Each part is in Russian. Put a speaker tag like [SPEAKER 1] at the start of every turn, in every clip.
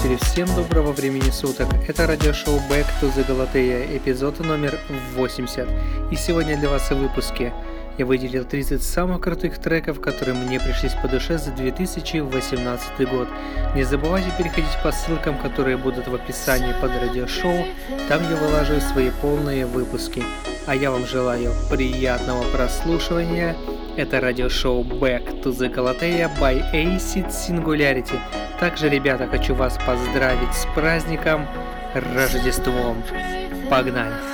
[SPEAKER 1] слушатели, всем доброго времени суток. Это радиошоу Back to the Galatea, эпизод номер 80. И сегодня для вас в выпуске я выделил 30 самых крутых треков, которые мне пришлись по душе за 2018 год. Не забывайте переходить по ссылкам, которые будут в описании под радиошоу, там я вылаживаю свои полные выпуски. А я вам желаю приятного прослушивания. Это радиошоу Back to the Galatea by Acid Singularity. Также, ребята, хочу вас поздравить с праздником Рождеством. Погнали!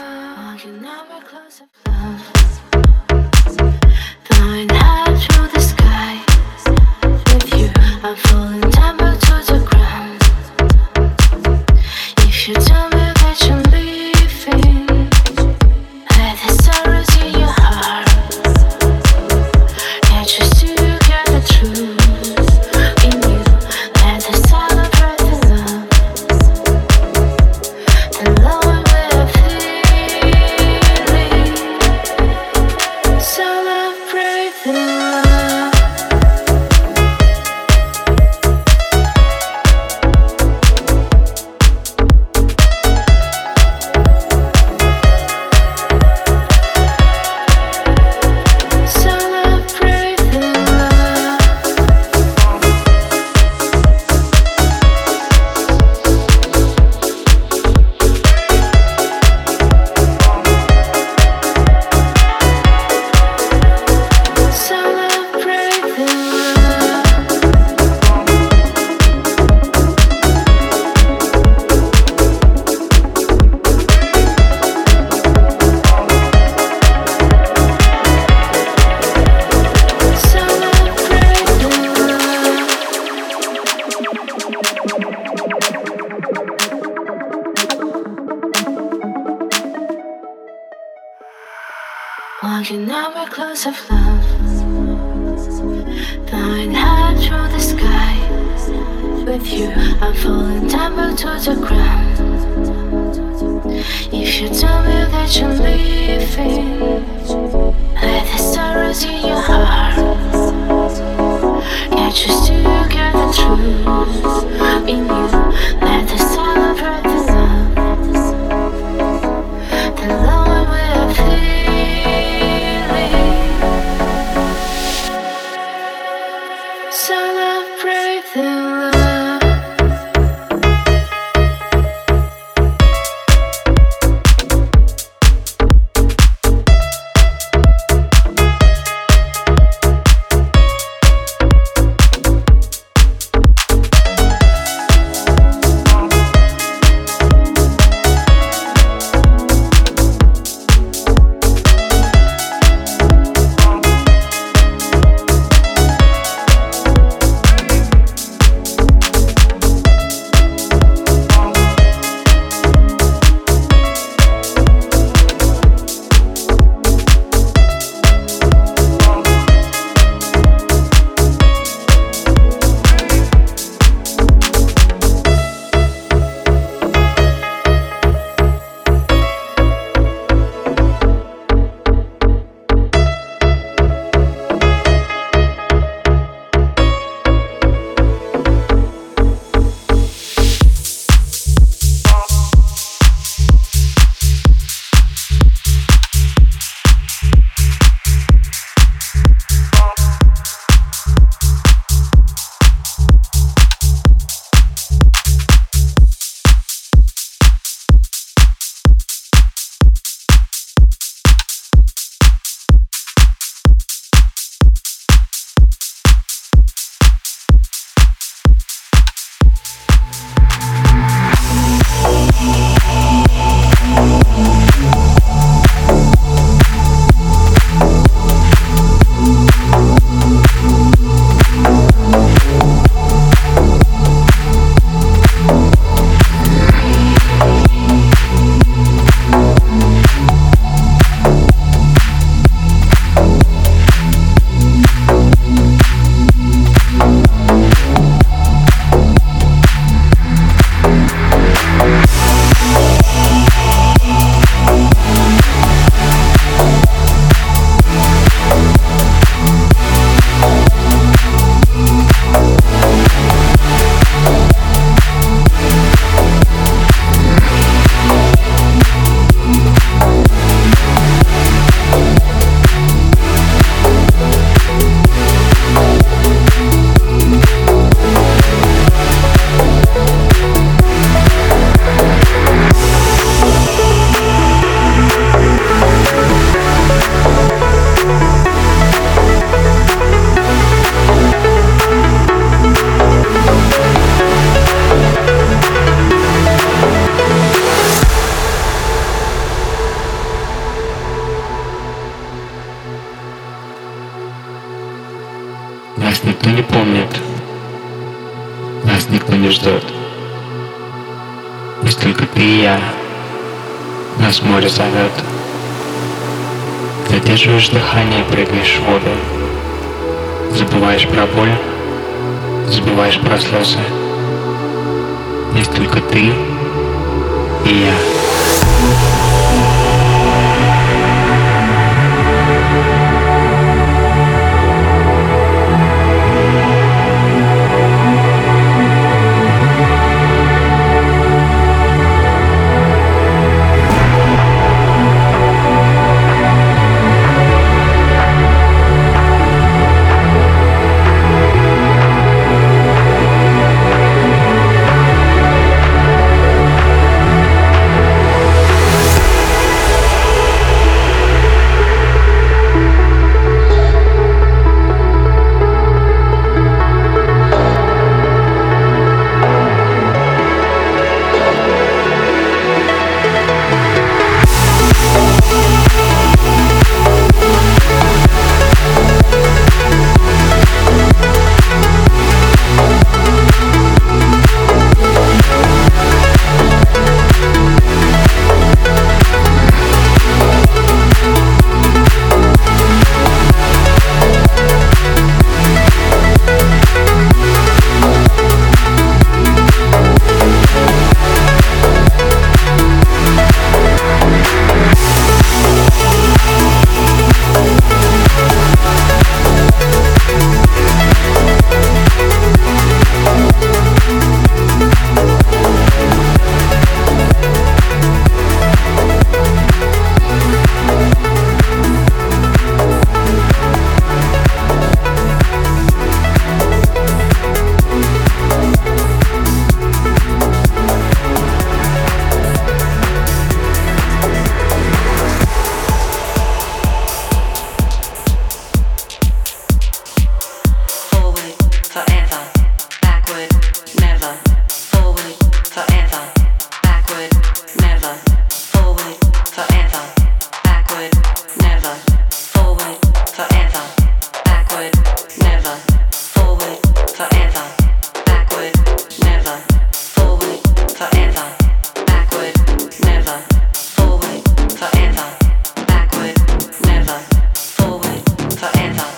[SPEAKER 2] forever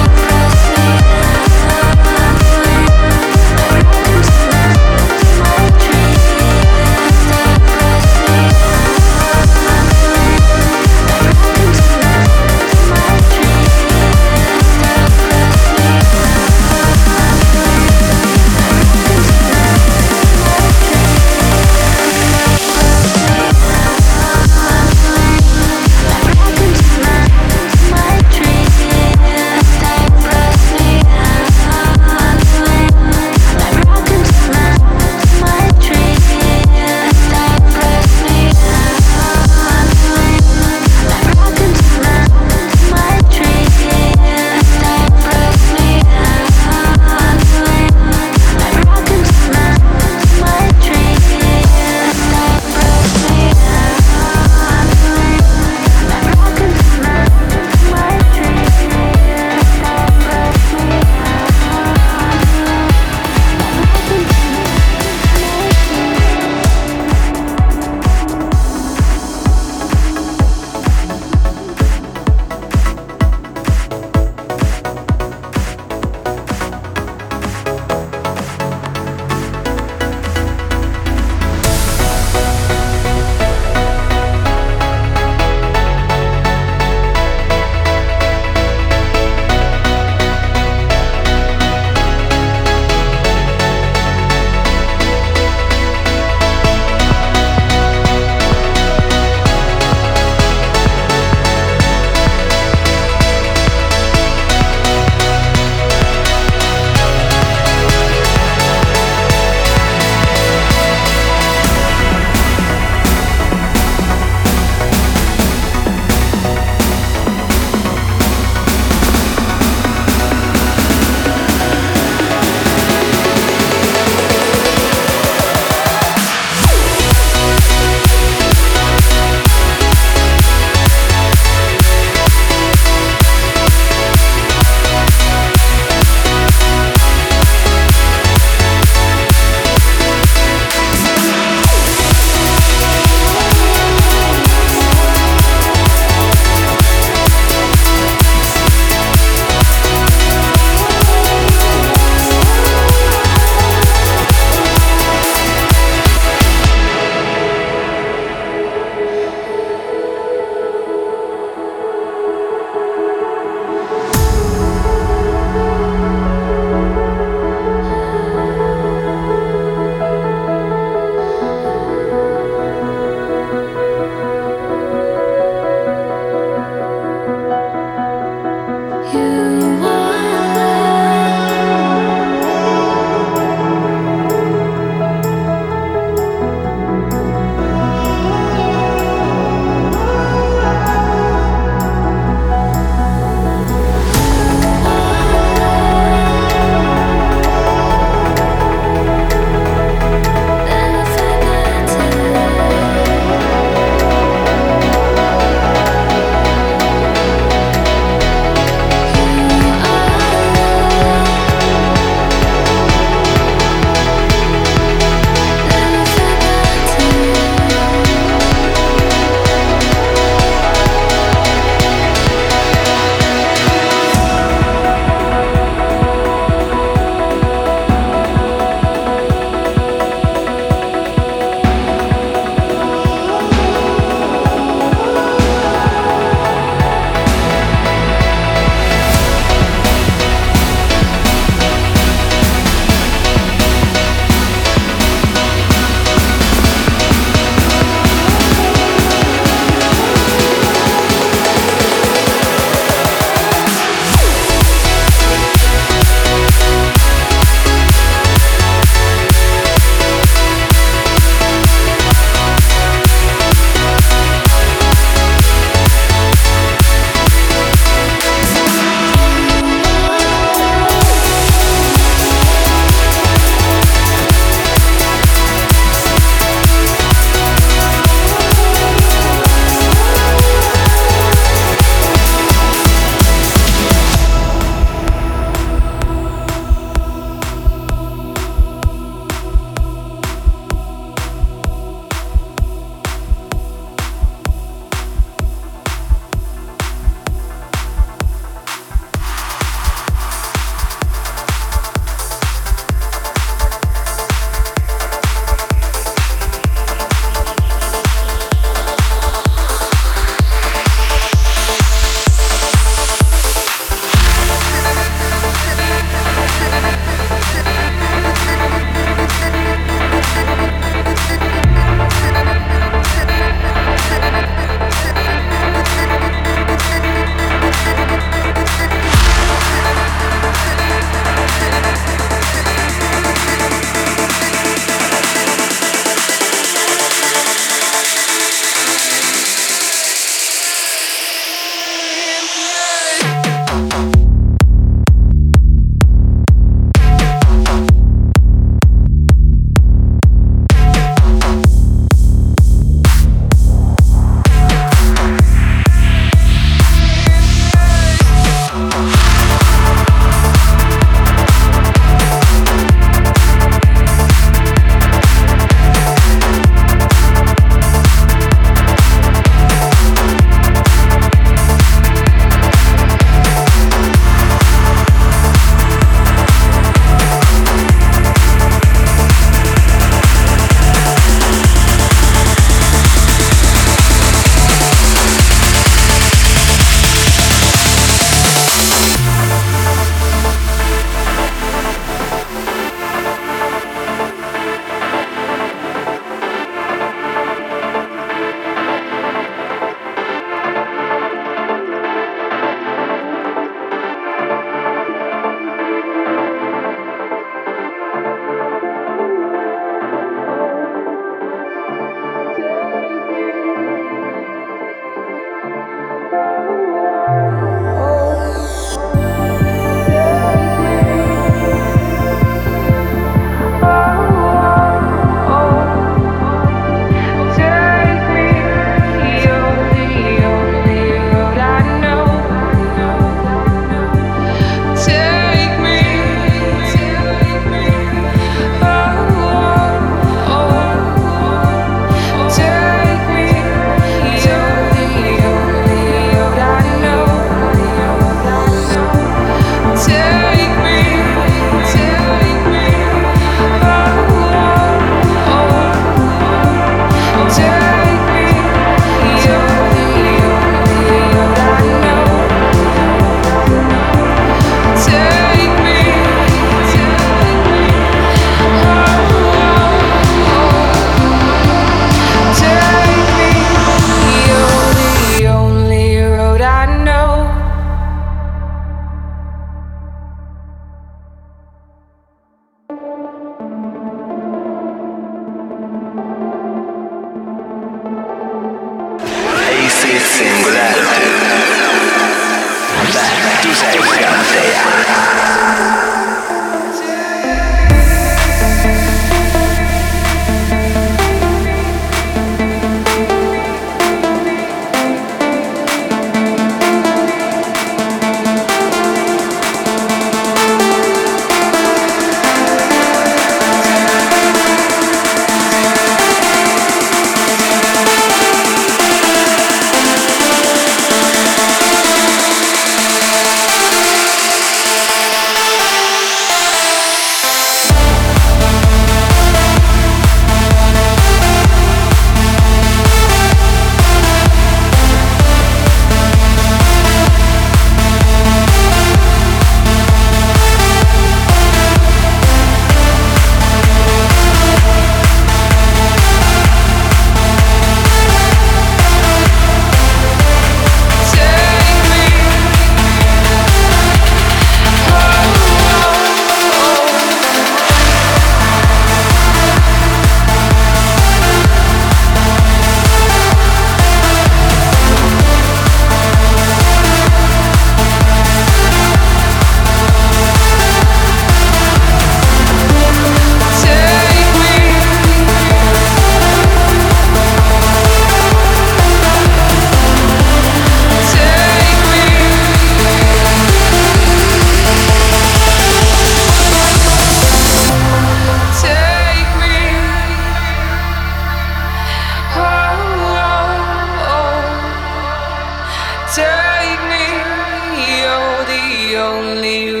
[SPEAKER 3] only
[SPEAKER 1] you.